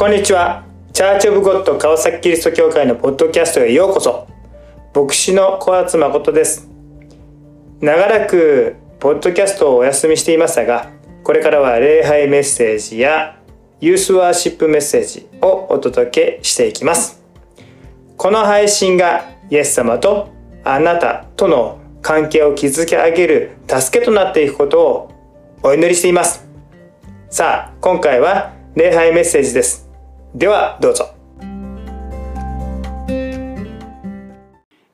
こんにちは。チャーチオブゴッド川崎キリスト教会のポッドキャストへようこそ。牧師の小松誠です。長らくポッドキャストをお休みしていましたがこれからは礼拝メッセージやユースワーシップメッセージをお届けしていきます。この配信がイエス様とあなたとの関係を築き上げる助けとなっていくことをお祈りしています。さあ今回は礼拝メッセージです。ではどうぞ、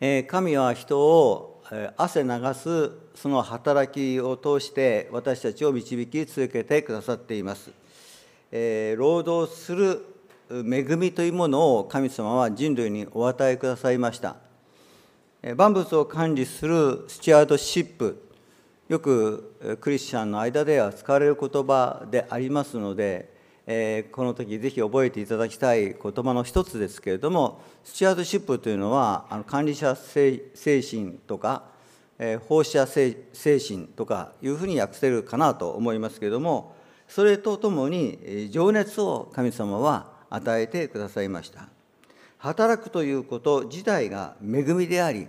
え神は人を汗流すその働きを通して私たちを導き続けてくださっています、えー、労働する恵みというものを神様は人類にお与えくださいました。万物を管理するスチュアードシップ。よくクリスチャンの間では使われる言葉でありますのでえー、この時ぜひ覚えていただきたい言葉の一つですけれどもスチュアードシップというのはあの管理者精神とか、えー、放射精神とかいうふうに訳せるかなと思いますけれどもそれとともに情熱を神様は与えてくださいました働くということ自体が恵みであり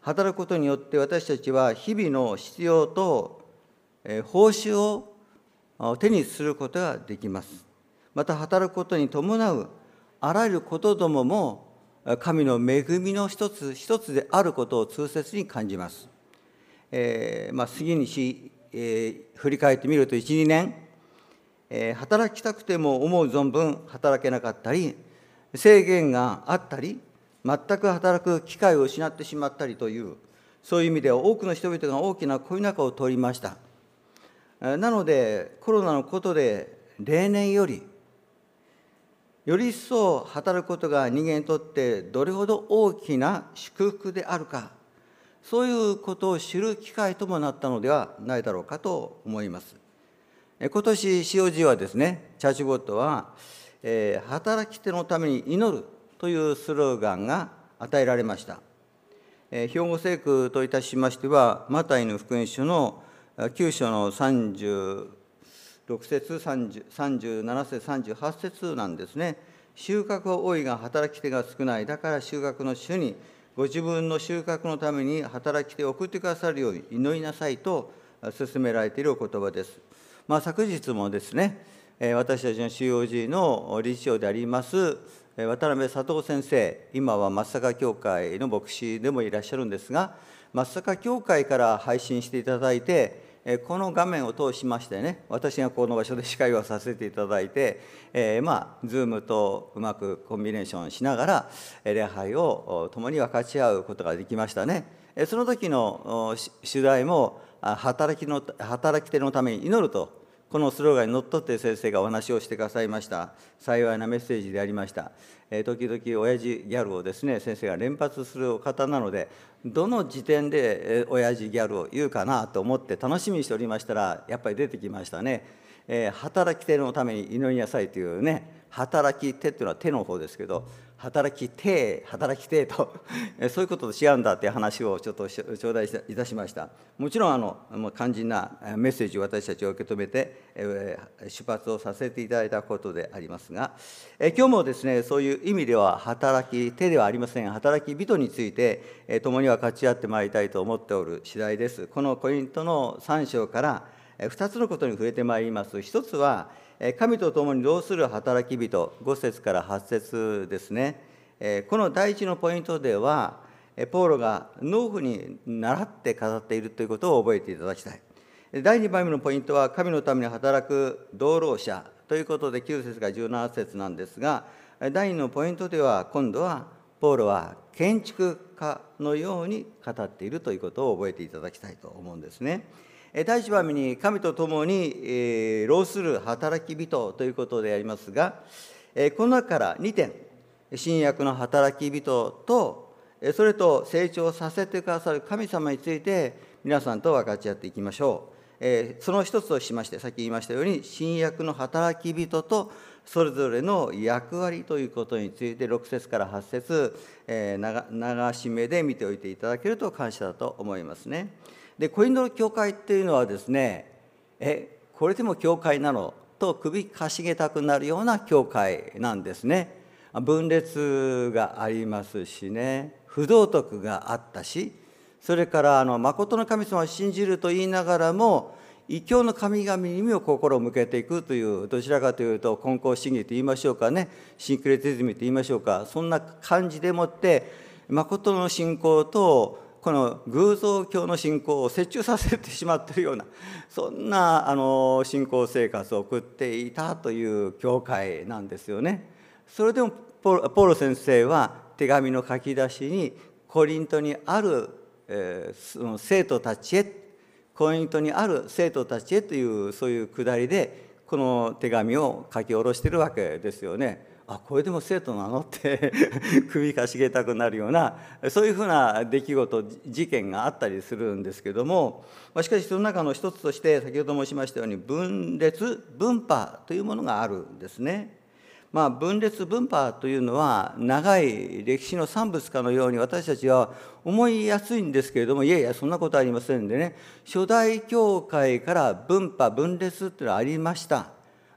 働くことによって私たちは日々の必要と報酬を手にすることができます。また働くことに伴うあらゆることどもも神の恵みの一つ一つであることを痛切に感じます。えーまあ、次にし、えー、振り返ってみると12年、えー、働きたくても思う存分働けなかったり制限があったり全く働く機会を失ってしまったりというそういう意味では多くの人々が大きな恋中を通りました。なのでコロナのことで例年よりより一層働くことが人間にとってどれほど大きな祝福であるかそういうことを知る機会ともなったのではないだろうかと思います。今年 COG はですねチャーチボットは、えー、働き手のために祈るというスローガンが与えられました。えー、兵庫聖区といたしましてはマタイの福音書の9章の6節37節38節なんですね。収穫は多いが働き手が少ない。だから収穫の主にご自分の収穫のために働き手を送ってくださるように祈りなさいと勧められているお言葉です、まあ、昨日もですね私たちの COG の理事長であります渡辺佐藤先生今は松坂教会の牧師でもいらっしゃるんですが松坂教会から配信していただいてこの画面を通しましてね私がこの場所で司会をさせていただいて、えー、まあ Zoom とうまくコンビネーションしながら礼拝を共に分かち合うことができましたね。その時の取材も働きの働き手のために祈るとこのスローガンにのっとって先生がお話をしてくださいました。幸いなメッセージでありました、えー、時々親父ギャルをですね先生が連発するお方なのでどの時点で親父ギャルを言うかなと思って楽しみにしておりましたらやっぱり出てきましたね、えー、働き手のために祈りなさいというね働き手っていうのは手の方ですけど働きて働きてとそういうことと違うんだっていう話をちょっと頂戴いたしました。もちろんあの肝心なメッセージを私たちは受け止めて出発をさせていただいたことでありますが今日もですねそういう意味では働き手ではありません。働き人について共に分かち合ってまいりたいと思っておる次第です。このコイントの3章から2つのことに触れてまいります。一つは神と共に同する働き人、5節から8節ですね。この第一のポイントでは、ポーロが農夫に習って語っているということを覚えていただきたい。第2番目のポイントは、神のために働く道路者ということで、9節から17節なんですが、第2のポイントでは、今度は、ポーロは建築家のように語っているということを覚えていただきたいと思うんですね。第一番目に神と共に労する働き人ということでありますが、この中から2点、新約の働き人と、それと成長させてくださる神様について、皆さんと分かち合っていきましょう。その一つとしまして、さっき言いましたように、新約の働き人とそれぞれの役割ということについて、6節から8節、流し目で見ておいていただけると感謝だと思いますね。でコインドの教会っていうのはですねえこれでも教会なの？と首かしげたくなるような教会なんですね。分裂がありますしね。不道徳があったしそれからあの誠の神様を信じると言いながらも異教の神々にも心を向けていくというどちらかというと根高主義と言いましょうかね。シンクレティズムと言いましょうか。そんな感じでもって誠の信仰とこの偶像教の信仰を折衷させてしまっているような そんなあの信仰生活を送っていたという教会なんですよね。それでもポール先生は手紙の書き出しにコリントにある、え、その生徒たちへコリントにある生徒たちへというそういうくだりでこの手紙を書き下ろしてるわけですよね。あこれでも生徒なのって 首かしげたくなるようなそういうふうな出来事事件があったりするんですけどもしかしその中の一つとして先ほど申しましたように分裂分派というものがあるんですね。まあ、分裂分派というのは長い歴史の産物かのように私たちは思いやすいんですけれどもいやいやそんなことありませんでね初代教会から分派分裂っていうのはありました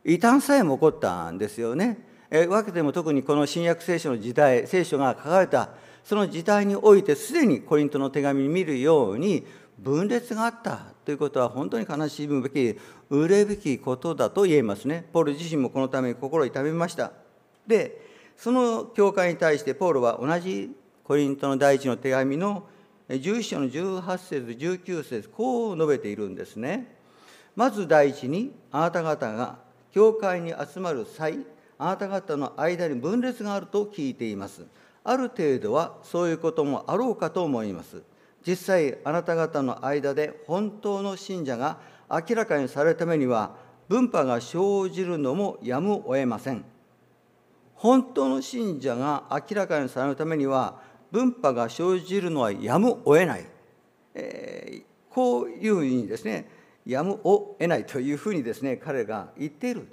異端さえも起こったんですよね。えわけでも特にこの新約聖書の時代聖書が書かれたその時代においてすでにコリントの手紙に見るように分裂があったということは本当に悲しむべき憂うべきことだと言えますね。ポール自身もこのために心を痛めました。でその教会に対してポールは同じコリントの第一の手紙の11章の18節19節こう述べているんですね。まず第一にあなた方が教会に集まる際あなた方の間に分裂があると聞いています。ある程度はそういうこともあろうかと思います。実際あなた方の間で本当の信者が明らかにされるためには分派が生じるのもやむを得ません本当の信者が明らかにされるためには分派が生じるのはやむを得ない、えー、こういうふうにですねやむを得ないというふうにですね彼が言っている、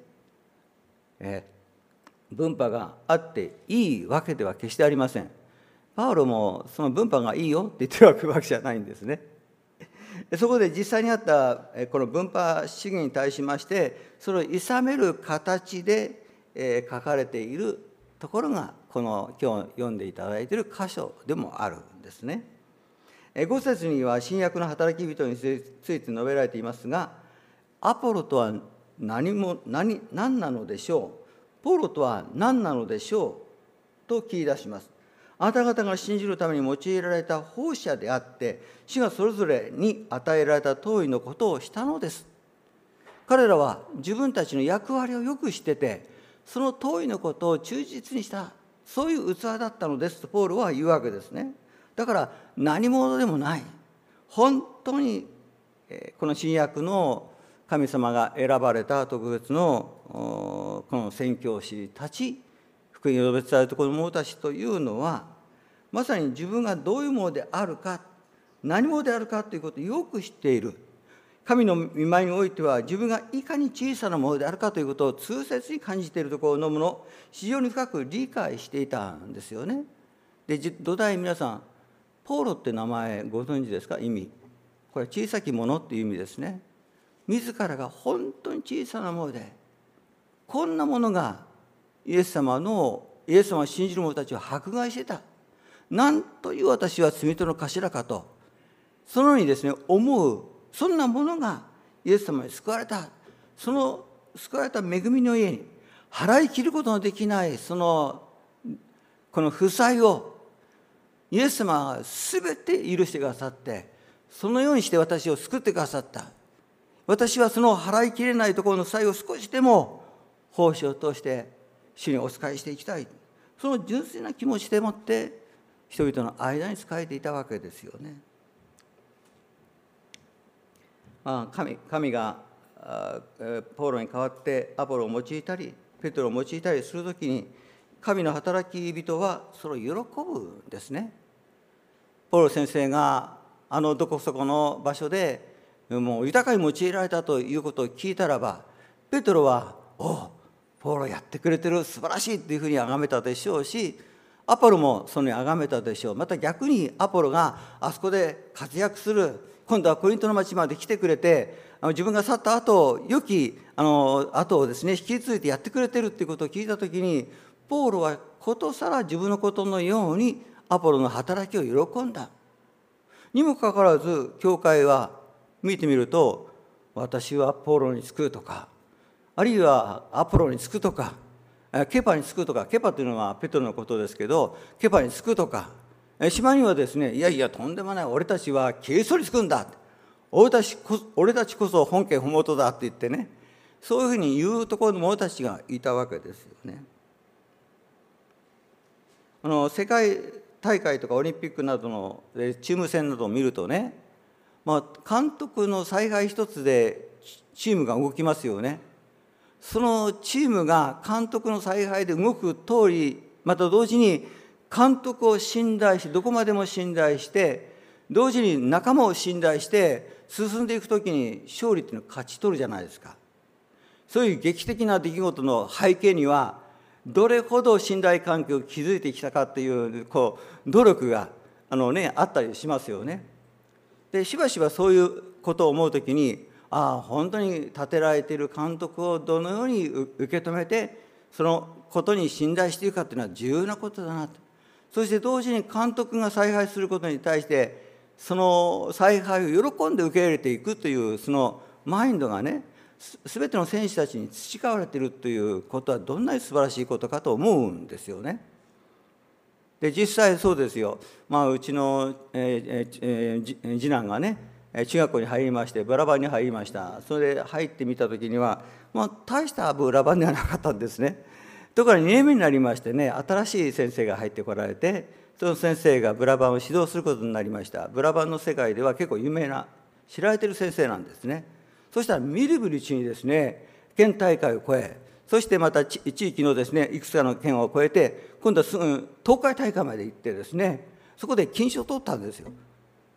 えー、分派があっていいわけでは決してありませんパウロもその分派がいいよって言ってるわけじゃないんですね。そこで実際にあったこの分派主義に対しましてそれをいさめる形で書かれているところがこの今日読んでいただいている箇所でもあるんですね。五節には新約の働き人について述べられていますがアポロとは何も何何なのでしょう？ポロとは何なのでしょうと聞き出します。あなた方が信じるために用いられた奉仕者であって主がそれぞれに与えられた通りのことをしたのです。彼らは自分たちの役割をよく知っててその通りのことを忠実にしたそういう器だったのですとポールは言うわけですね。だから何者でもない。本当にこの新約の神様が選ばれた特別のこの宣教師たち福音を述べ伝えるところ者たちというのはまさに自分がどういうものであるか何者であるかということをよく知っている神の見舞いにおいては自分がいかに小さなものであるかということを痛切に感じているところのもの非常に深く理解していたんですよね。で土台皆さんポーロって名前ご存知ですか？意味これは小さきものっていう意味ですね。自らが本当に小さなものでこんなものがイエス様のイエス様を信じる者たちを迫害してた。なんという私は罪人の頭かと。そのようにですね思うそんなものがイエス様に救われた。その救われた恵みの家に払い切ることのできないそのこの負債をイエス様が全て許してくださってそのようにして私を救ってくださった。私はその払いきれないところの負債を少しでも奉仕を通して主にお仕えしていきたいその純粋な気持ちでもって人々の間に仕えていたわけですよね。まあ、神神がポーロに代わってアポロを用いたりペトロを用いたりする時に神の働き人はそれを喜ぶんですね。ポーロ先生があのどこそこの場所でもう豊かに用いられたということを聞いたらばペトロは「おおポーロやってくれてる素晴らしいっていうふうに崇めたでしょうしアポロもそのように崇めたでしょう。また逆にアポロがあそこで活躍する今度はコリントの町まで来てくれて自分が去った後良きあの後をですね引き継いでやってくれてるっていうことを聞いた時にポールはことさら自分のことのようにアポロの働きを喜んだ。にもかかわらず教会は見てみると私はポロにつくとかあるいはアポロにつくとかケパにつくとかケパというのはペトロのことですけどケパにつくとか島にはですねいやいやとんでもない俺たちはキリストにつくんだ俺たちこ俺たちこそ本家本元だって言ってねそういうふうに言うところの者たちがいたわけですよね。あの世界大会とかオリンピックなどのチーム戦などを見るとね、まあ、監督の采配一つでチームが動きますよね。そのチームが監督の采配で動く通りまた同時に監督を信頼してどこまでも信頼して同時に仲間を信頼して進んでいく時に勝利っていうのを勝ち取るじゃないですか。そういう劇的な出来事の背景にはどれほど信頼関係を築いてきたかっていうこう努力があの、ね、あったりしますよね。でしばしばそういうことを思う時にああ本当に立てられている監督をどのように受け止めてそのことに信頼しているかっていうのは重要なことだなとそして同時に監督が采配することに対してその采配を喜んで受け入れていくというそのマインドがね全ての選手たちに培われているということはどんなに素晴らしいことかと思うんですよね。で実際そうですよ、まあ、うちの、えーえー、次男がね中学校に入りましてブラバンに入りましたそれで入ってみた時には、まあ、大したブラバンではなかったんですね。ところが2年目になりましてね新しい先生が入ってこられてその先生がブラバンを指導することになりましたブラバンの世界では結構有名な知られてる先生なんですね。そしたらみるみるうちにですね県大会を超えそしてまた地域のですねいくつかの県を超えて今度はすぐ東海大会まで行ってですねそこで金賞を取ったんですよ。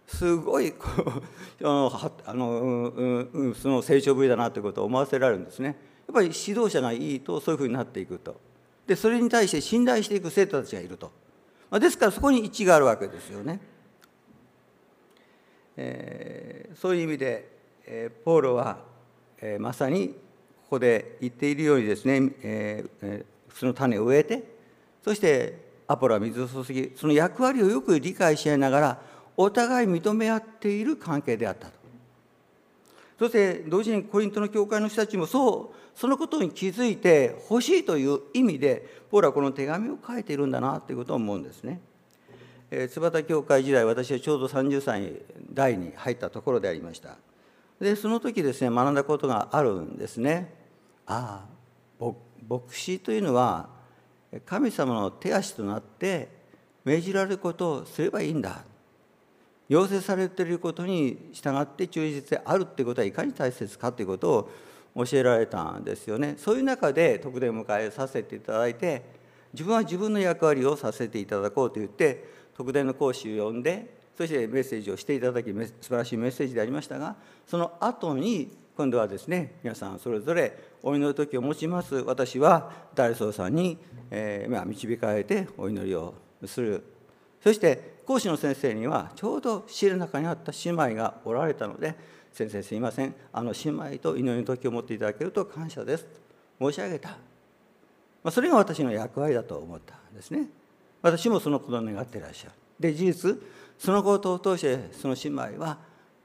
すごい あのあの、うん、その成長ぶりだなということを思わせられるんですね。やっぱり指導者がいいとそういうふうになっていくと。でそれに対して信頼していく生徒たちがいると。まあ、ですからそこに一致があるわけですよね。えー、そういう意味でえポーロは、えまさにここで言っているようにですね、えー、その種を植えてそしてアポロは水を注ぎその役割をよく理解し合いながらお互い認め合っている関係であったとそして同時にコリントの教会の人たちもそうそのことに気づいてほしいという意味でポールはこの手紙を書いているんだなということを思うんですね。えー、津畑教会時代私はちょうど30歳代に入ったところでありました。でその時ですね学んだことがあるんですね。ああ牧師というのは神様の手足となって命じられることをすればいいんだ。要請されていることに従って忠実であるっていうことはいかに大切かということを教えられたんですよね。そういう中で特伝を迎えさせていただいて自分は自分の役割をさせていただこうと言って特伝の講師を呼んでそしてメッセージをしていただき素晴らしいメッセージでありましたがその後に今度はですね皆さんそれぞれお祈り時を持ちます。私は大僧さんに、えー、導かれてお祈りをする。そして講師の先生にはちょうど死の中にあった姉妹がおられたので「先生すいません。あの姉妹と祈りの時を持っていただけると感謝です」と申し上げた、まあ、それが私の役割だと思ったんですね。私もそのことを願っていらっしゃる。で事実そのことを通してその姉妹は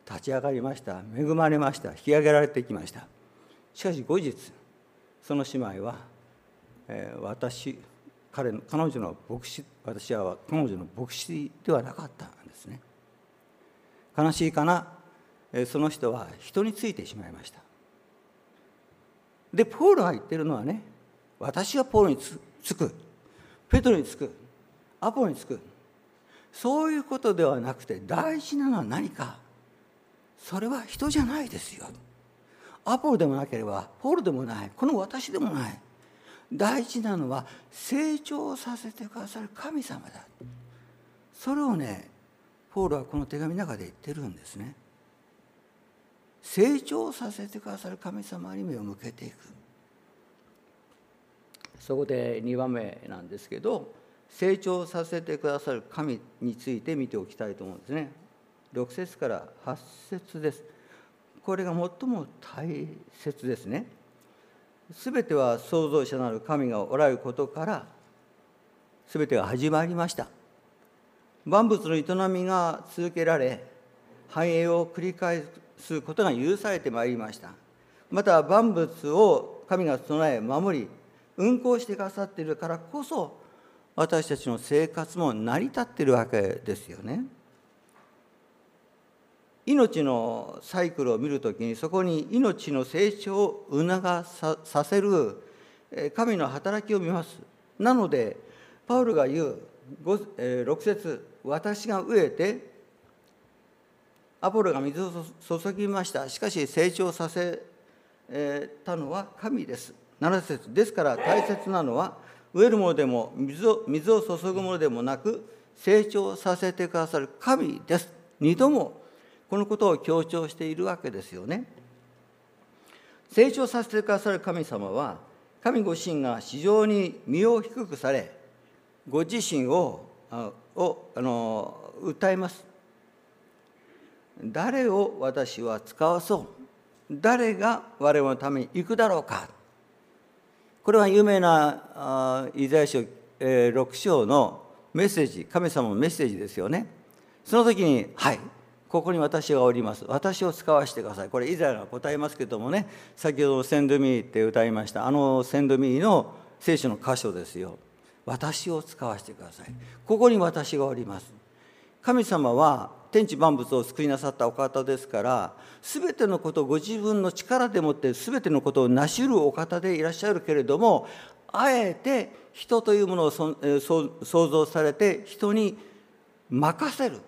立ち上がりました。恵まれました。引き上げられてきました。しかし後日その姉妹は、えー、私彼の彼女の牧師私は彼女の牧師ではなかったんですね。悲しいかな、えー、その人は人についてしまいました。でポールが言ってるのはね私はポールにつく。ペトロにつく。アポロにつく。そういうことではなくて大事なのは何か。それは人じゃないですよ。アポロでもなければポールでもないこの私でもない大事なのは成長させてくださる神様だそれをねポールはこの手紙の中で言ってるんですね成長させてくださる神様に目を向けていくそこで2番目なんですけど成長させてくださる神について見ておきたいと思うんですね。6節から8節です。これが最も大切ですね。全ては創造者なる神がおられることから全てが始まりました。万物の営みが続けられ繁栄を繰り返すことが許されてまいりました。また万物を神が備え守り運行してくださっているからこそ私たちの生活も成り立っているわけですよね。命のサイクルを見るときにそこに命の成長を促させる神の働きを見ます。なのでパウルが言う6節私が飢えてアポロが水を注ぎました。しかし成長させたのは神です。7節ですから大切なのは植えるものでも水を水を注ぐものでもなく成長させてくださる神です。二度もこのことを強調しているわけですよね。成長させてくださる神様は神ご自身が非常に身を低くされご自身をあの訴えます。誰を私は使わそう。誰が我々のために行くだろうか。これは有名なイザヤ書6章のメッセージ神様のメッセージですよね。その時に「はいここに私がおります。私を使わせてください」これイザヤが答えますけどもね先ほど「センドミー」って歌いました。あの「センドミー」の聖書の箇所ですよ。私を使わせてください。ここに私がおります。神様は天地万物を救いなさったお方ですから全てのことをご自分の力でもって全てのことを成し得るお方でいらっしゃるけれどもあえて人というものを創造されて人に任せる。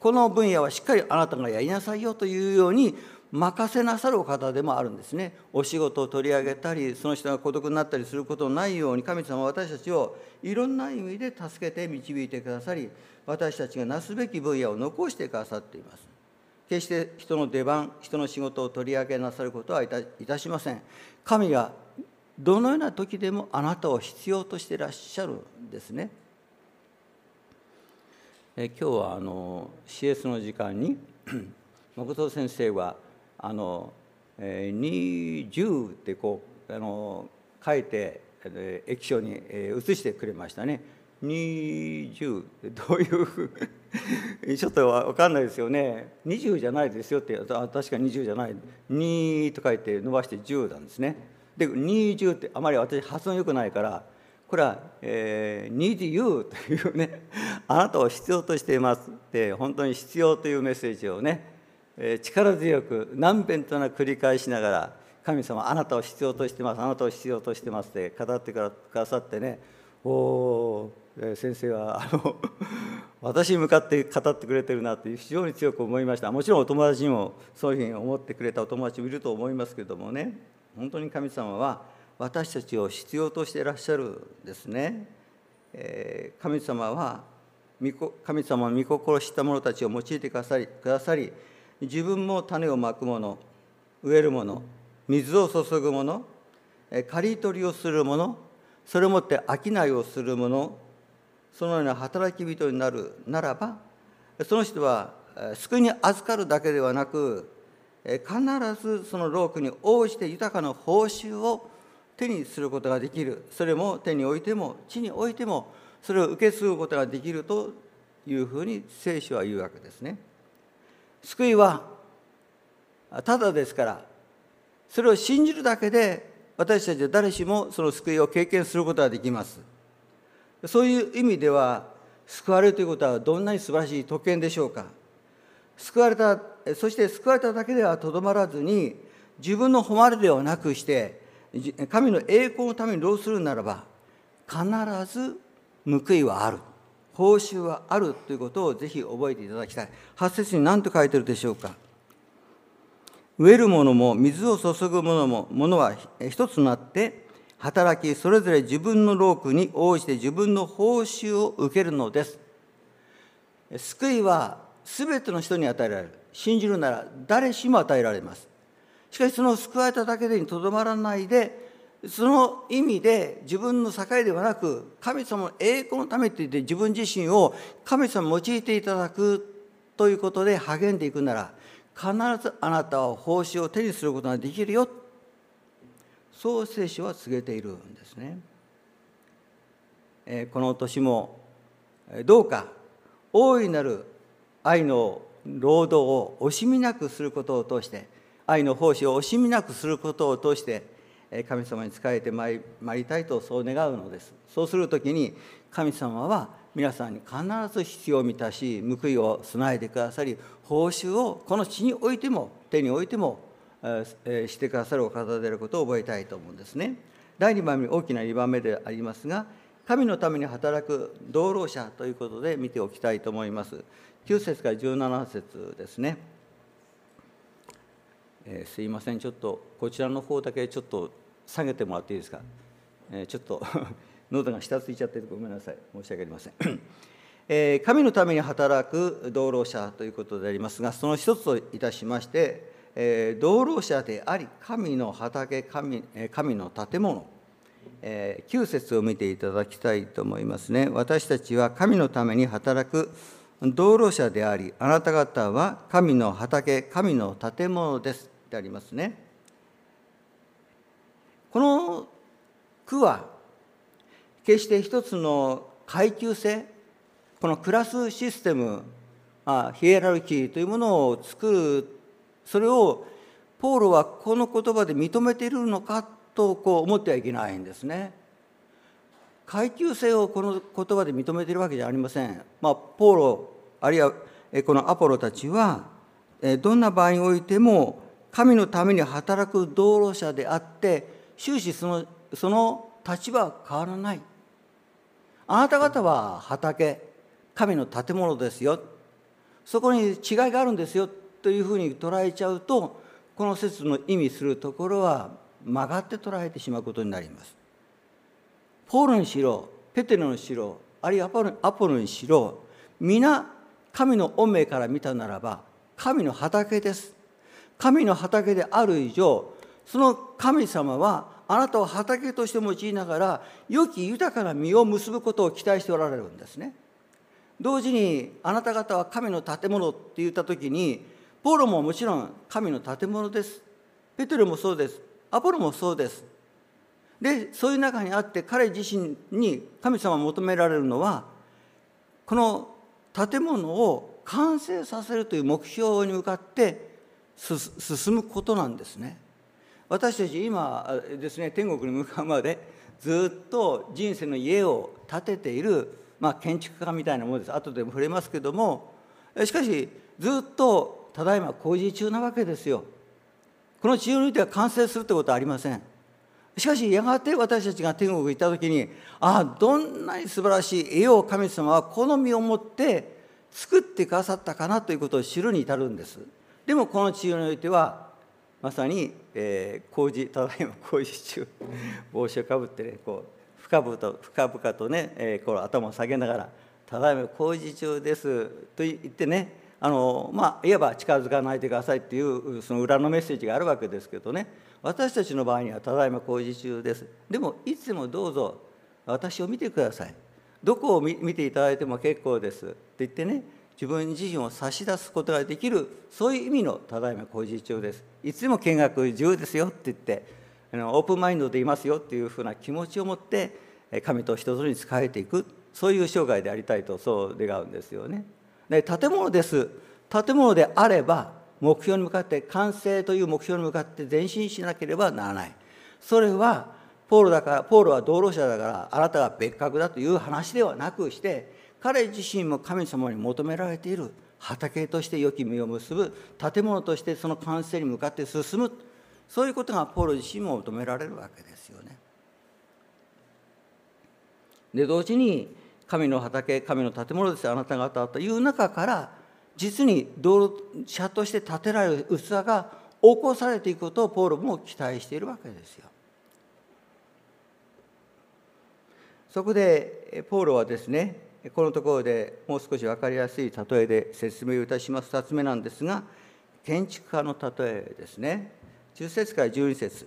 この分野はしっかりあなたがやりなさいよというように任せなさるお方でもあるんですね。お仕事を取り上げたりその人が孤独になったりすることのないように神様は私たちをいろんな意味で助けて導いてくださり私たちがなすべき分野を残してくださっています。決して人の出番人の仕事を取り上げなさることはいたしません。神がどのような時でもあなたを必要としていらっしゃるんですね。え今日はあの CS の時間に 誠先生はあの、えー、20ってこうあの書いて液晶に移してくれましたね。20どういうふう ちょっと分かんないですよね。20じゃないですよってあ確か20じゃない。2と書いて伸ばして10なんですね。で20ってあまり私発音良くないからこれは「えー、」というねあなたを必要としていますって本当に必要というメッセージをね力強く何遍となく繰り返しながら神様あなたを必要としてますあなたを必要としてますって語ってくださってね。おお先生はあの 私に向かって語ってくれてるなって非常に強く思いました。もちろんお友達にもそういうふうに思ってくれたお友達もいると思いますけどもね。本当に神様は私たちを必要としていらっしゃるんですね、え、神様は神様の御心を知った者たちを用いてくださりくださり自分も種をまく者植える者水を注ぐ者刈り取りをする者それをもって商いをする者そのような働き人になるならばその人は救いに預かるだけではなく必ずその労苦に応じて豊かな報酬を手にすることができる。それも手においても地においてもそれを受け継ぐことができるというふうに聖書は言うわけですね。救いはただですからそれを信じるだけで私たちは誰しもその救いを経験することができますそういう意味では救われるということはどんなに素晴らしい特権でしょうか救われたそして救われただけではとどまらずに自分の誉れではなくして神の栄光のためにどうするならば必ず報いはある報酬はあるということをぜひ覚えていただきたい。8節に何と書いてるでしょうか。植えるものも水を注ぐものもものは一つとなって働きそれぞれ自分の労苦に応じて自分の報酬を受けるのです。救いは全ての人に与えられる。信じるなら誰しも与えられます。しかしその救われただけでにとどまらないでその意味で自分の境ではなく神様の栄光のためって言って自分自身を神様に用いていただくということで励んでいくなら必ずあなたは報酬を手にすることができるよそう聖書は告げているんですね。この年もどうか大いなる愛の労働を惜しみなくすることを通して愛の奉仕を惜しみなくすることを通して神様に仕えてまいりたいとそう願うのです。そうする時に神様は皆さんに必ず必要を満たし報いを備えてくださり報酬をこの地においても手においてもしてくださるお方であることを覚えたいと思うんですね。第2番目大きな2番目でありますが神のために働く道路者ということで見ておきたいと思います。9節から17節ですね、えー、すいません。ちょっとこちらの方だけちょっと下げてもらっていいですか、えー、ちょっと 喉が下ついちゃってごめんなさい申し訳ありません え神のために働く道路者ということでありますがその一つといたしまして、え道路者であり神の畑神神の建物え9節を見ていただきたいと思いますね。私たちは神のために働く道路者であり、あなた方は神の畑、神の建物です。でありますね。この句は、決して一つの階級性、このクラスシステム、あヒエラルキーというものを作る、それをポールはこの言葉で認めているのかとこう思ってはいけないんですね。階級性をこの言葉で認めているわけじゃありません。まあ、ポーロあるいはこのアポロたちはどんな場合においても神のために働く道路者であって終始そのその立場は変わらない。あなた方は畑神の建物ですよそこに違いがあるんですよというふうに捉えちゃうとこの説の意味するところは曲がって捉えてしまうことになります。ポールにしろペテロにしろあるいはアポロにしろ皆神の恩命から見たならば神の畑です。神の畑である以上その神様はあなたを畑として用いながら良き豊かな実を結ぶことを期待しておられるんですね。同時にあなた方は神の建物って言った時にポロももちろん神の建物です。ペテロもそうです。アポロもそうです。でそういう中にあって彼自身に神様が求められるのはこの建物を完成させるという目標に向かって進むことなんですね。私たち今ですね天国に向かうまでずっと人生の家を建てている、まあ、建築家みたいなものです後でも触れますけどもしかしずっとただいま工事中なわけですよ。この地上においては完成するということはありません。しかしやがて私たちが天国に行った時にああどんなに素晴らしい絵を神様は好みを持って作ってくださったかなということを知るに至るんです。でもこの地上においてはまさに、えー、工事ただいま工事中帽子をかぶってねこう深々と深々とね、えー、こう頭を下げながら「ただいま工事中です」と言ってねあのまあいわば近づかないでくださいっていうその裏のメッセージがあるわけですけどね。私たちの場合にはただいま工事中です。でもいつもどうぞ私を見てください。どこを見ていただいても結構です。って言ってね自分自身を差し出すことができるそういう意味のただいま工事中です。いつでも見学自由ですよって言ってあのオープンマインドでいますよっていうふうな気持ちを持って神と人ぞれに仕えていくそういう生涯でありたいとそう願うんですよね。で建物です。建物であれば目標に向かって完成という目標に向かって前進しなければならない。それはポールだからポールは道路者だからあなたが別格だという話ではなくして彼自身も神様に求められている畑として良き実を結ぶ建物としてその完成に向かって進むそういうことがポール自身も求められるわけですよね。で同時に神の畑神の建物ですあなた方という中から実に道路者として建てられる器が起こされていくことをポールも期待しているわけですよ。そこでポールはですねこのところでもう少し分かりやすい例えで説明をいたします2つ目なんですが建築家の例えですね。10節から12節。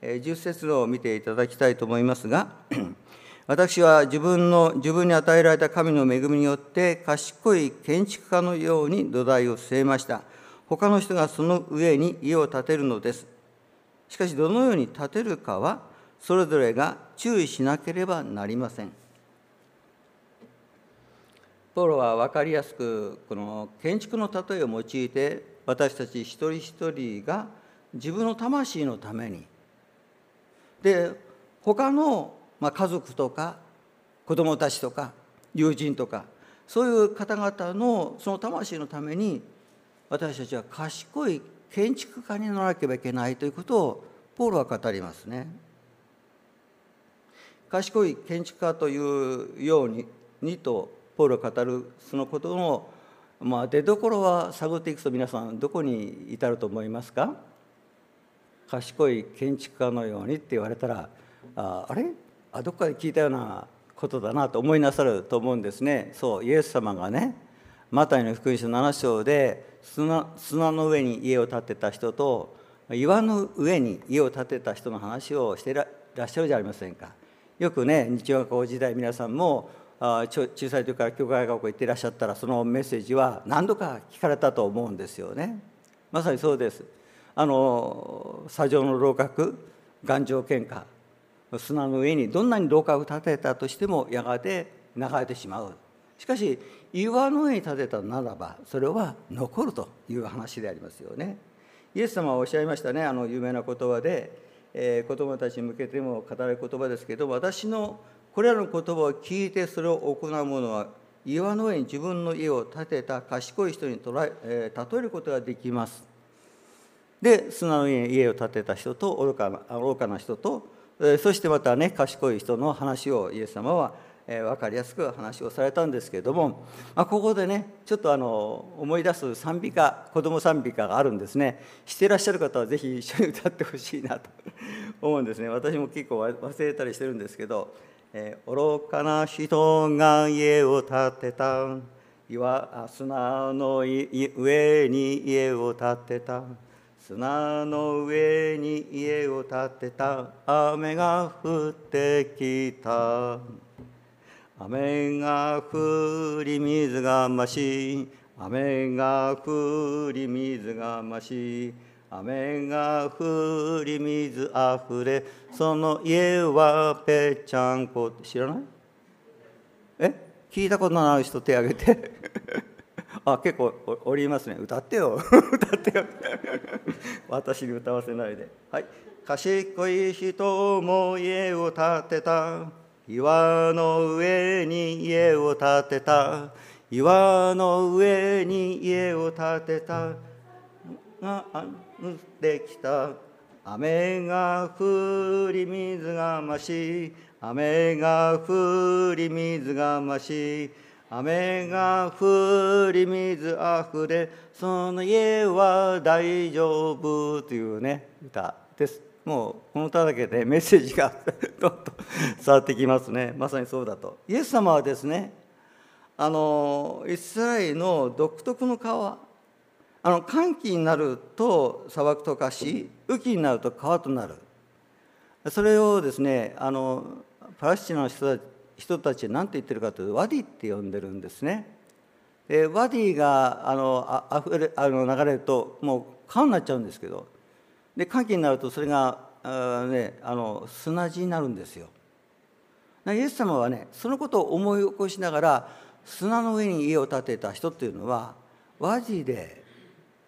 10節を見ていただきたいと思いますが 私は自分の自分に与えられた神の恵みによって賢い建築家のように土台を据えました。他の人がその上に家を建てるのです。しかしどのように建てるかはそれぞれが注意しなければなりません。ポロは分かりやすくこの建築の例えを用いて私たち一人一人が自分の魂のためにで他の、まあ、家族とか子供たちとか友人とかそういう方々のその魂のために私たちは賢い建築家にならなければいけないということをポールは語りますね。賢い建築家というようににとポールが語るそのことの、まあ、出どころは探っていくと皆さんどこに至ると思いますか？賢い建築家のようにって言われたらああれ？あどっかで聞いたようなことだなと思いなさると思うんですね。そうイエス様がねマタイの福音書7章で砂砂の上に家を建てた人と岩の上に家を建てた人の話をしていらっしゃるじゃありませんか。よくね日曜学校時代皆さんも小さい時から教会学校行ってらっしゃったらそのメッセージは何度か聞かれたと思うんですよね。まさにそうです。あの砂上の楼閣頑丈喧嘩砂の上にどんなに楼閣を建てたとしてもやがて流れてしまう。しかし岩の上に建てたならばそれは残るという話でありますよね。イエス様はおっしゃいましたねあの有名な言葉で、えー、子供たちに向けても語る言葉ですけど私のこれらの言葉を聞いてそれを行う者は岩の上に自分の家を建てた賢い人に捉え、例えることができます。で砂の上に家を建てた人と愚かな愚かな人とそしてまたね賢い人の話をイエス様は分かりやすく話をされたんですけれども、まあ、ここでねちょっとあの思い出す賛美歌子ども賛美歌があるんですね。していらっしゃる方は是非一緒に歌ってほしいなと思うんですね。私も結構忘れたりしてるんですけど「えー、愚かな人が家を建てた。岩砂の上に家を建てた」砂の上に家を建てた。雨が降ってきた。雨が降り水が増し。雨が降り水が増し。雨が降り水あふれその家はぺちゃんこ知らない？え？聞いたことのある人手挙げて。あ結構おりますね。歌ってよ。歌ってよ。私に歌わせないで。はい。賢い人も家を建てた。岩の上に家を建てた。岩の上に家を建てた。ができた雨が降り水が増し雨が降り水が増し雨が降り水あふれその家は大丈夫というね歌ですもうこの歌だけでメッセージがどんどん伝わってきますねまさにそうだとイエス様はですねあのイスラエルの独特の川あの寒気になると砂漠と化し雨季になると川となるそれをですねあのパレスチナの人たち人たちは何て言ってるかというとワディって呼んでるんですね。でワディがあのあふれあの流れるともう川になっちゃうんですけどで寒気になるとそれがあ、ね、あの砂地になるんですよ。イエス様はねそのことを思い起こしながら砂の上に家を建てた人っていうのは和地で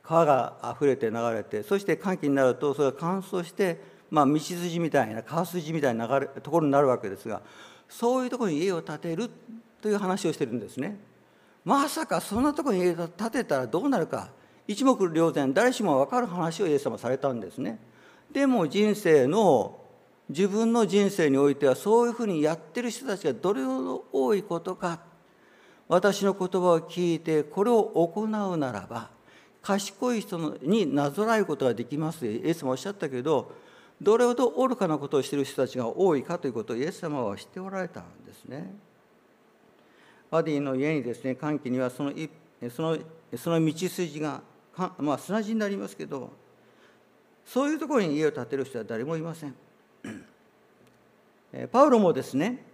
川があふれて流れてそして寒気になるとそれが乾燥して、まあ、道筋みたいな川筋みたいな流れところになるわけですがそういうところに家を建てるという話をしてるんですね。まさかそんなところに家を建てたらどうなるか一目瞭然誰しも分かる話をイエス様されたんですね。でも人生の自分の人生においてはそういうふうにやってる人たちがどれほど多いことか私の言葉を聞いてこれを行うならば賢い人になぞらえることができますイエスもおっしゃったけどどれほど愚かなことをしている人たちが多いかということをイエス様は知っておられたんですね。ワディの家にですね歓喜にはそのそのその道筋がまあ、砂地になりますけどそういうところに家を建てる人は誰もいません。パウロもですね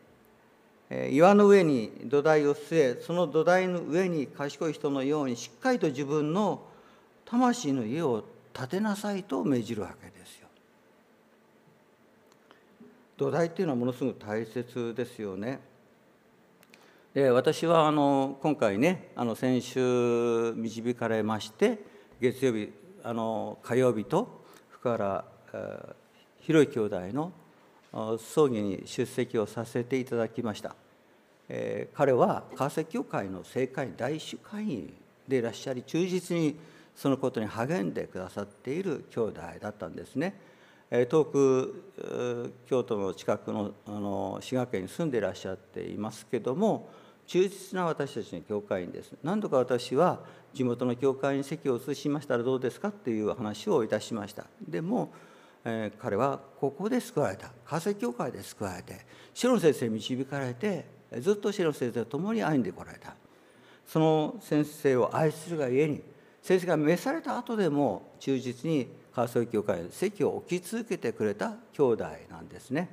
岩の上に土台を据えその土台の上に賢い人のようにしっかりと自分の魂の家を建てなさいと命じるわけですよ。土台っていうのはものすごく大切ですよね。で私はあの今回ねあの先週導かれまして月曜日あの火曜日と福原え広い兄弟の葬儀に出席をさせていただきました、えー、彼は川崎教会の政界大主会員でいらっしゃり忠実にそのことに励んでくださっている兄弟だったんですね。遠く京都の近くのあの滋賀県に住んでいらっしゃっていますけども忠実な私たちの教会員です。何度か私は地元の教会に席を移しましたらどうですかっていう話をいたしました。でも、えー、彼はここで救われた。川崎教会で救われて白野先生に導かれてずっと白野先生と共に歩んでこられた。その先生を愛するがゆえに先生が召された後でも忠実に川崎教会に席を置き続けてくれた兄弟なんですね。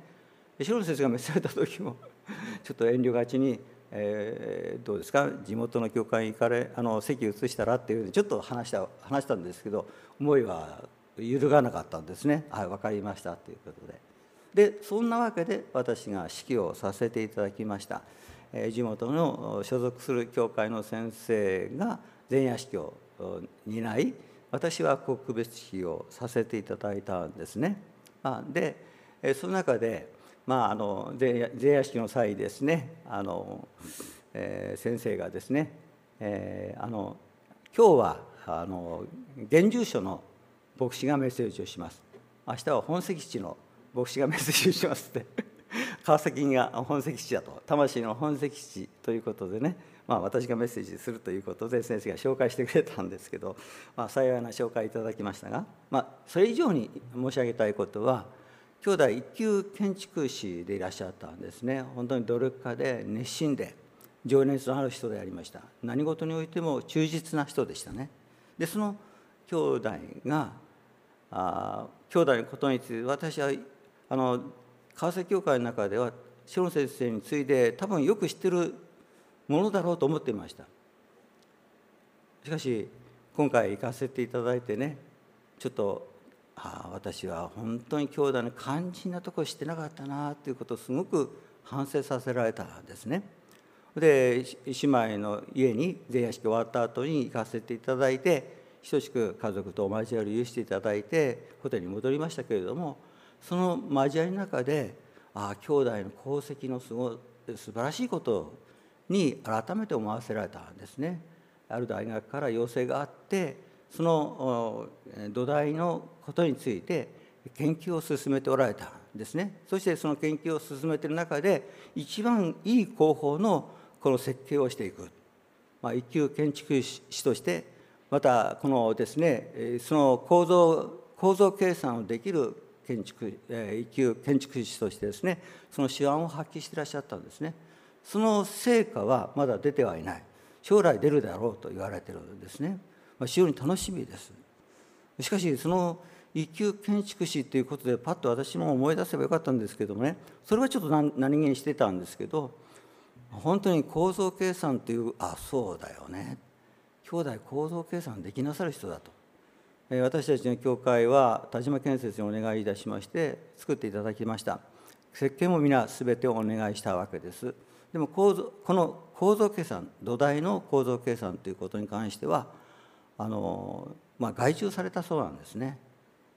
白野先生が召された時も ちょっと遠慮がちにえー、どうですか？地元の教会に行かれあの席移したらっていうふうにちょっと話した話したんですけど思いは揺るがなかったんですね。はい分かりましたということで。でそんなわけで私が指揮をさせていただきました、え、地元の所属する教会の先生が前夜式を担い私は告別式をさせていただいたんですね。でその中でまあ、あの前夜式の際ですねあの、えー、先生がですね、えー、あの今日はあの現住所の牧師がメッセージをします。明日は本籍地の牧師がメッセージをしますって。川崎が本籍地だと。魂の本籍地ということでね、まあ、私がメッセージするということで先生が紹介してくれたんですけど、まあ、幸いな紹介いただきましたが、まあ、それ以上に申し上げたいことは兄弟一級建築士でいらっしゃったんですね。本当に努力家で熱心で情熱のある人でありました。何事においても忠実な人でしたね。でその兄弟があ兄弟のことについて私はあの川崎教会の中では志野先生に次いで多分よく知ってるものだろうと思っていましたしかし今回行かせていただいてねちょっとああ私は本当に兄弟の肝心なところしてなかったなということをすごく反省させられたんですね。で姉妹の家に前夜式終わった後に行かせていただいて等しく家族とお交わりを許していただいてホテルに戻りましたけれどもその交わりの中でああ兄弟の功績のすご素晴らしいことをに改めて思わせられたんですね。ある大学から要請があってその土台のことについて研究を進めておられたんですね。そしてその研究を進めている中で一番いい工法のこの設計をしていく、まあ、一級建築士としてまたこのですねその構造構造計算をできる建築一級建築士としてですねその手腕を発揮していらっしゃったんですね。その成果はまだ出てはいない。将来出るだろうと言われているんですね。まあ非常に楽しみです。しかしその一級建築士ということでパッと私も思い出せばよかったんですけどもね。それはちょっと何気にしてたんですけど本当に構造計算というあそうだよね。兄弟構造計算できなさる人だと。私たちの教会は田島建設にお願いいたしまして作っていただきました。設計も皆全てお願いしたわけです。でも構造この構造計算土台の構造計算ということに関してはあの、まあ、外注されたそうなんですね。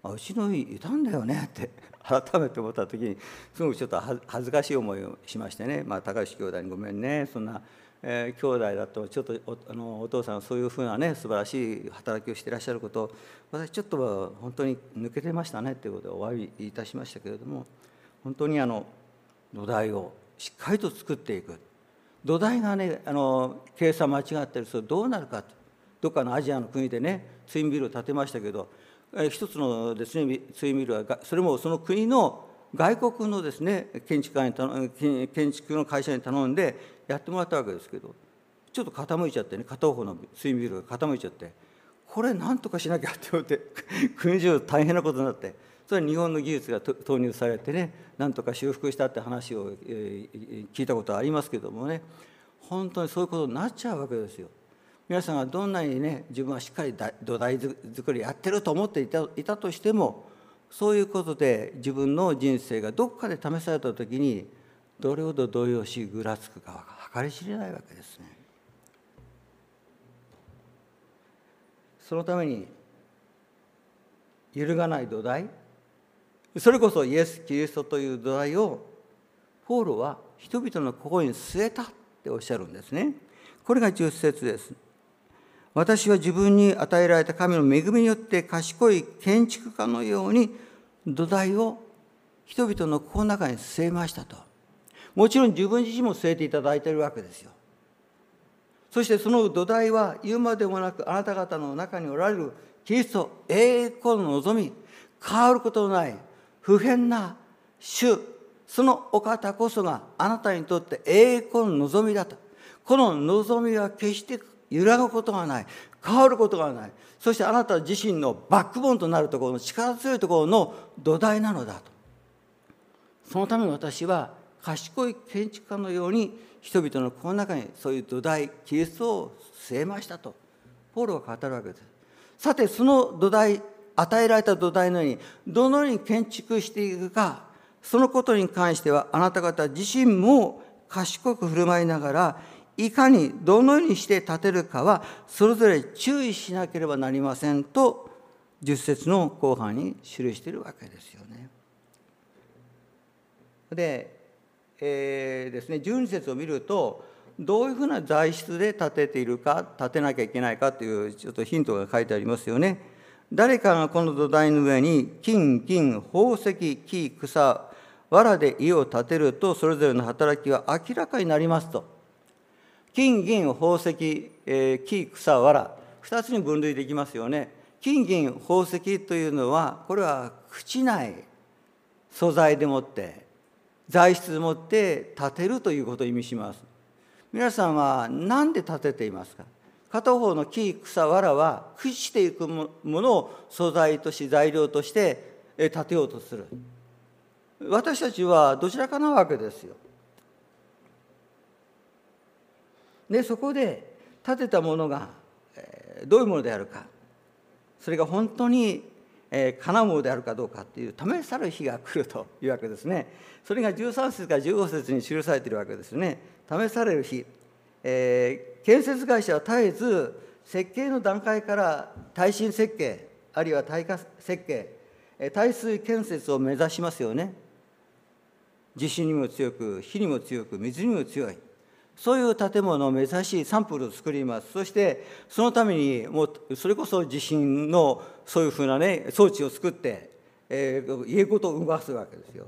あうちの家いたんだよねって改めて思った時にすごくちょっと恥ずかしい思いをしましてね、まあ、高橋兄弟にごめんねそんな、えー、兄弟だとちょっとおあのお父さんそういうふうなね素晴らしい働きをしていらっしゃることを私ちょっと本当に抜けてましたねということでお詫びいたしましたけれども本当にあの土台をしっかりと作っていく。土台がねあの計算間違ってるとどうなるかどっかのアジアの国でねツインビルを建てましたけど一つのですねツインビルはそれもその国の外国のですね建築家に建築の会社に頼んでやってもらったわけですけどちょっと傾いちゃってね片方のツインビルが傾いちゃってこれなんとかしなきゃって思って国中 大変なことになってそれ日本の技術が投入されてねなんとか修復したって話を聞いたことはありますけどもね本当にそういうことになっちゃうわけですよ。皆さんがどんなにね自分はしっかり土台作りやってると思っていたいたとしてもそういうことで自分の人生がどっかで試された時にどれほど動揺しぐらつくかは計り知れないわけですね。そのために揺るがない土台それこそイエス・キリストという土台をポーロは人々の心に据えたっておっしゃるんですね。これが10節です。私は自分に与えられた神の恵みによって賢い建築家のように土台を人々の心の中に据えましたと。もちろん自分自身も据えていただいているわけですよ。そしてその土台は言うまでもなくあなた方の中におられるキリスト栄光の望み変わることのない不変な主そのお方こそがあなたにとって栄光の望みだと。この望みは決して揺らぐことがない。変わることがない。そしてあなた自身のバックボーンとなるところの力強いところの土台なのだと。そのために私は賢い建築家のように人々のこの中にそういう土台キリストを据えましたとポールは語るわけです。さてその土台与えられた土台のようにどのように建築していくかそのことに関してはあなた方自身も賢く振る舞いながらいかにどのようにして建てるかはそれぞれ注意しなければなりませんと10節の後半に記しているわけですよね。で,、えー、ですね12節を見るとどういうふうな材質で建てているか建てなきゃいけないかというちょっとヒントが書いてありますよね。誰かがこの土台の上に金銀宝石木草藁で家を建てるとそれぞれの働きは明らかになりますと。金銀宝石、えー、木草藁2つに分類できますよね。金銀宝石というのはこれは朽ちない素材でもって材質でもって建てるということを意味します。皆さんは何で建てていますか？片方の木草藁は朽ちていくものを素材とし材料として建てようとする。私たちはどちらかなわけですよ。でそこで建てたものがどういうものであるか。それが本当にかなうものであるかどうかっていう試される日が来るというわけですね。それが13節から15節に記されているわけですね。試される日、え、建設会社は絶えず設計の段階から耐震設計あるいは耐火設計耐水建設を目指しますよね。地震にも強く火にも強く水にも強い。そういう建物を目指しサンプルを作ります。そしてそのためにもうそれこそ地震のそういうふうなね装置を作って、えー、家ごと動かすわけですよ。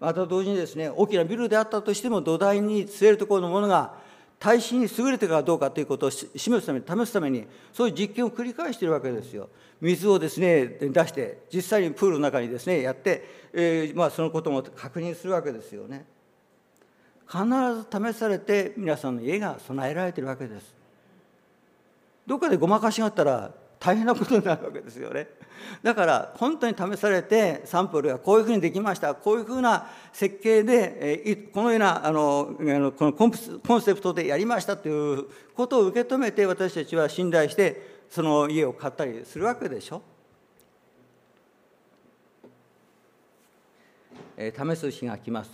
また同時にですね大きなビルであったとしても土台に据えるところのものが耐震に優れてるかどうかということを示すために試すためにそういう実験を繰り返しているわけですよ。水をですね出して実際にプールの中にですねやって、えー、まあ、そのことも確認するわけですよね。必ず試されて皆さんの家が備えられているわけです。どっかでごまかしがあったら大変なことになるわけですよね。だから本当に試されてサンプルがこういうふうにできましたこういうふうな設計でこのようなあのこのコンセプトでやりましたということを受け止めて私たちは信頼してその家を買ったりするわけでしょ？え試す日が来ます。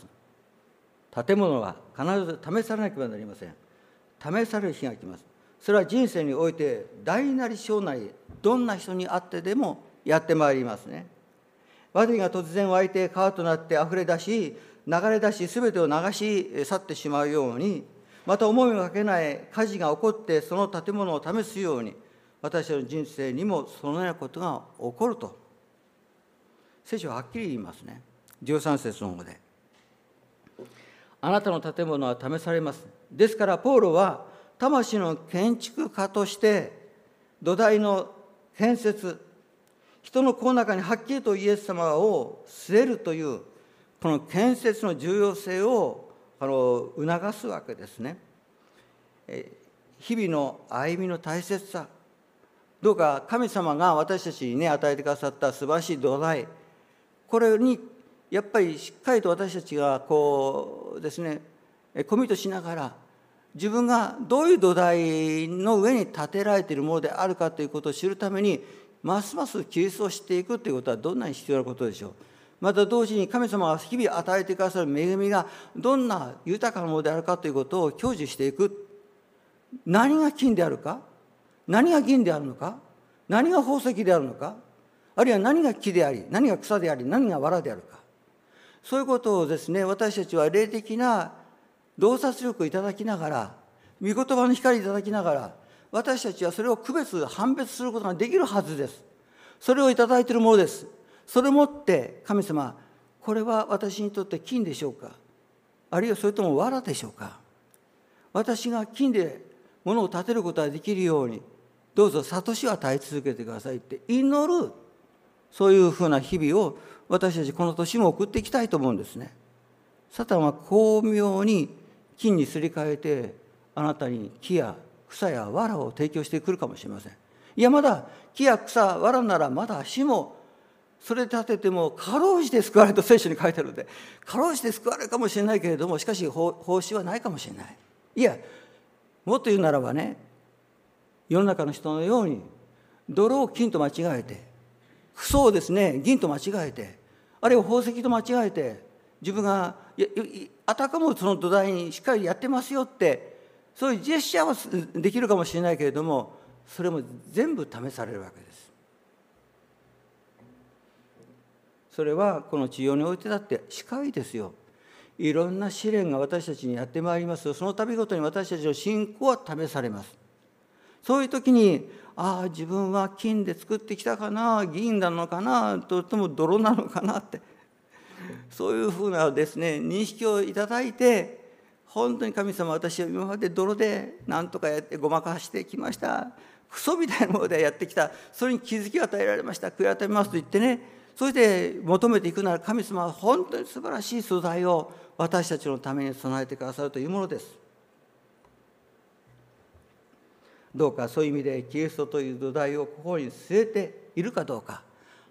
建物は必ず試されなければなりません。試される日が来ます。それは人生において大なり小なりどんな人にあってでもやってまいりますね。ワディが突然湧いて川となって溢れ出し流れ出し全てを流し去ってしまうようにまた思いがかけない火事が起こってその建物を試すように私たちの人生にもそのようなことが起こると。聖書ははっきり言いますね。13節の方で。あなたの建物は試されます。ですからポーロは魂の建築家として土台の建設人の心の中にはっきりとイエス様を据えるというこの建設の重要性をあの促すわけですね。日々の歩みの大切さどうか神様が私たちにね与えてくださった素晴らしい土台これにやっぱりしっかりと私たちがこうですねコミットしながら自分がどういう土台の上に建てられているものであるかということを知るためにますますキリストを知っていくということはどんなに必要なことでしょう。また同時に神様が日々与えてくださる恵みがどんな豊かなものであるかということを享受していく。何が金であるか？何が銀であるのか？何が宝石であるのか？あるいは何が木であり？何が草であり？何が藁であるか？そういうことをですね私たちは霊的な洞察力をいただきながら御言葉の光いただきながら私たちはそれを区別判別することができるはずです。それをいただいているものです。それをもって神様これは私にとって金でしょうか？あるいはそれとも藁でしょうか？私が金で物を建てることができるようにどうぞ悟しを与え続けてくださいって祈るそういうふうな日々を私たちこの年も送っていきたいと思うんですね。サタンは巧妙に金にすり替えてあなたに木や草や藁を提供してくるかもしれません。いやまだ木や草藁ならまだ足もそれ立ててもかろうじて救われると聖書に書いてあるのでかろうじて救われるかもしれないけれどもしかし報酬はないかもしれない。いやもっと言うならばね世の中の人のように泥を金と間違えてクソをですね銀と間違えてあるいは宝石と間違えて自分があたかもその土台にしっかりやってますよってそういうジェスチャーはできるかもしれないけれどもそれも全部試されるわけです。それはこの治療においてだって近いですよ。いろんな試練が私たちにやってまいりますその度ごとに私たちの信仰は試されます。そういう時にああ自分は金で作ってきたかな銀なのかなとても泥なのかなってそういうふうなですね認識をいただいて本当に神様私は今まで泥で何とかやってごまかしてきました。クソみたいなものでやってきた。それに気づきを与えられました。悔い改めますと言ってね。そして求めていくなら神様は本当に素晴らしい素材を私たちのために備えてくださるというものです。どうかそういう意味でキリストという土台を心に据えているかどうか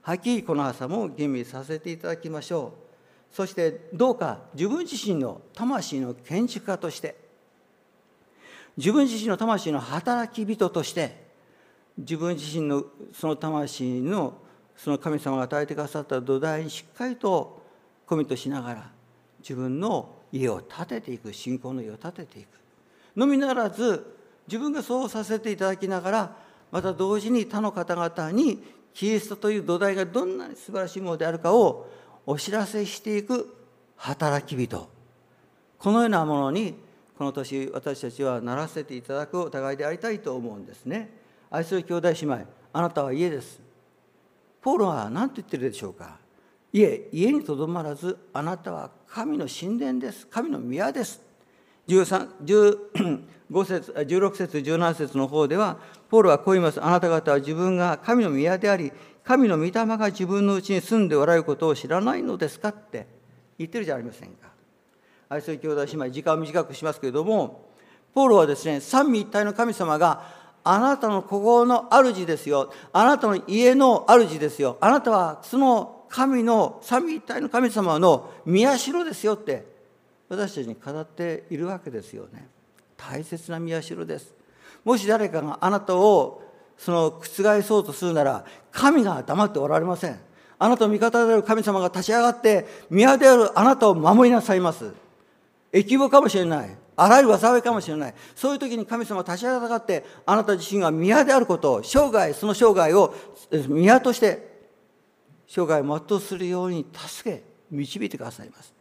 はっきりこの朝も吟味させていただきましょう。そしてどうか自分自身の魂の建築家として自分自身の魂の働き人として自分自身のその魂のその神様が与えてくださった土台にしっかりとコミットしながら自分の家を建てていく信仰の家を建てていく。のみならず自分がそうさせていただきながらまた同時に他の方々にキリストという土台がどんなに素晴らしいものであるかをお知らせしていく働き人。このようなものにこの年私たちはならせていただくお互いでありたいと思うんですね。愛する兄弟姉妹あなたは家です。ポーロは何と言ってるでしょうか。いえ家にとどまらずあなたは神の神殿です。神の宮です。13 15 節16節17節の方ではポールはこう言います。あなた方は自分が神の宮であり神の御霊が自分のうちに住んでおられることを知らないのですかって言ってるじゃありませんか愛する兄弟姉妹時間を短くしますけれどもポールはですね三位一体の神様があなたの心の主ですよあなたの家の主ですよあなたはその神の三位一体の神様の宮代ですよって私たちに語っているわけですよね。大切な宮代です。もし誰かがあなたをその覆そうとするなら神が黙っておられません。あなたの味方である神様が立ち上がって宮であるあなたを守りなさいます。疫病かもしれない。あらゆる災いかもしれない。そういう時に神様立ち上がってあなた自身が宮であることを生涯その生涯を宮として生涯を全うするように助け導いてくださいます。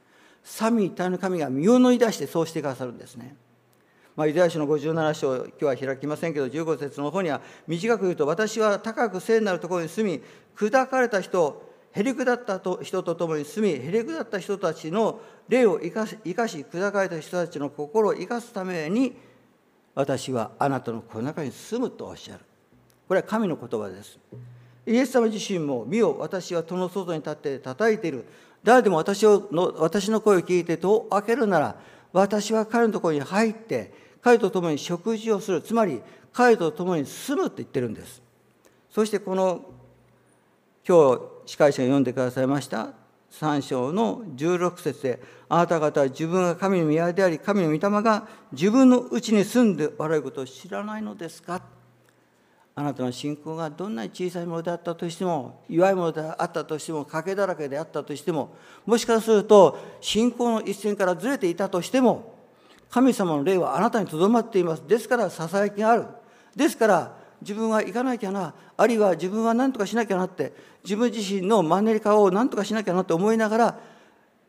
三位一体の神が身を乗り出してそうしてくださるんですね。まあ、イザヤ書の57章、今日は開きませんけど、15節の方には、短く言うと、私は高く聖なるところに住み、砕かれた人、へりくだった人と共に住み、へりくだった人たちの霊を生かし、生かし砕かれた人たちの心を生かすために、私はあなたのこの中に住むとおっしゃる。これは神の言葉です。イエス様自身も、見よ、私は戸の外に立って叩いている。誰でも私をの私の声を聞いて戸を開けるなら、私は彼のところに入って、彼と共に食事をする。つまり、彼と共に住むって言ってるんです。そしてこの、今日、司会者が読んでくださいました、3章の16節であなた方は自分が神の宮であり神の御霊が自分のうちに住んでおられることを知らないのですか？あなたの信仰がどんなに小さいものであったとしても弱いものであったとしても賭けだらけであったとしてももしかすると信仰の一線からずれていたとしても神様の霊はあなたにとどまっています。ですからささやきがある。ですから自分は行かなきゃなあるいは自分は何とかしなきゃなって自分自身のマンネリ化を何とかしなきゃなって思いながら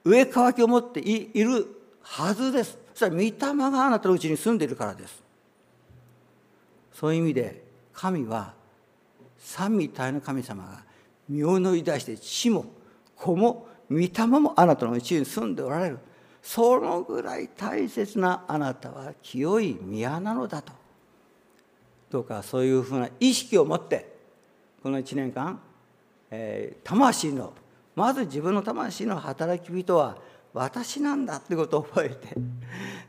上乾きを持っているはずです。それは御霊があなたのうちに住んでいるからです。そういう意味で神は三位一体の神様が身を乗り出して父も子も御霊もあなたのうちに住んでおられるそのぐらい大切なあなたは清い宮なのだと。どうかそういうふうな意識を持ってこの1年間、えー、魂のまず自分の魂の働き人は私なんだってことを覚えて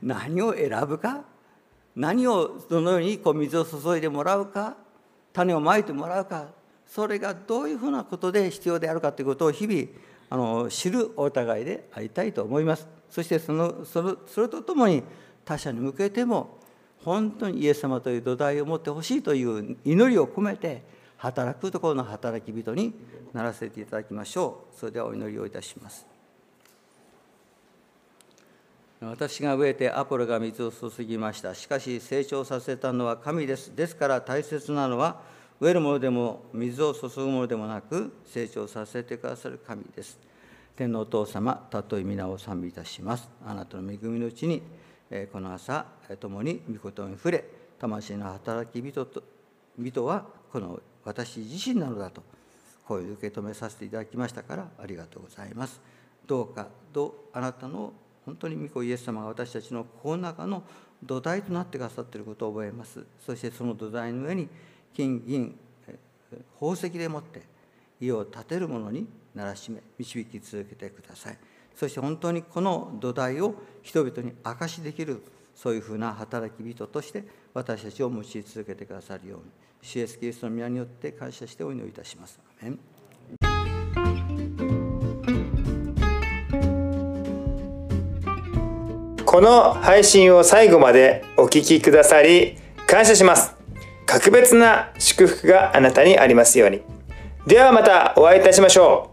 何を選ぶか何をどのようにこう水を注いでもらうか種をまいてもらうかそれがどういうふうなことで必要であるかということを日々あの知るお互いでありたいと思います。そしてそのそのそれとともに他者に向けても本当にイエス様という土台を持ってほしいという祈りを込めて働くところの働き人にならせていただきましょう。それではお祈りをいたします。私が植えてアポロが水を注ぎました。しかし成長させたのは神です。ですから大切なのは植えるものでも水を注ぐものでもなく成長させてくださる神です。天皇お父様尊い皆を賛美いたします。あなたの恵みのうちにこの朝共に御言葉に触れ。魂の働き人と人はこの私自身なのだと声を受け止めさせていただきましたからありがとうございます。どうかどあなたの本当に御子イエス様が私たちの心の中の土台となってくださっていることを覚えます。そしてその土台の上に金銀宝石でもって家を建てるものにならしめ導き続けてください。そして本当にこの土台を人々に明かしできるそういうふうな働き人として私たちを用い続けてくださるように主イエスキリストの皆によって感謝してお祈りいたします。アメン。この配信を最後までお聴きくださり感謝します。格別な祝福があなたにありますように。ではまたお会いいたしましょう。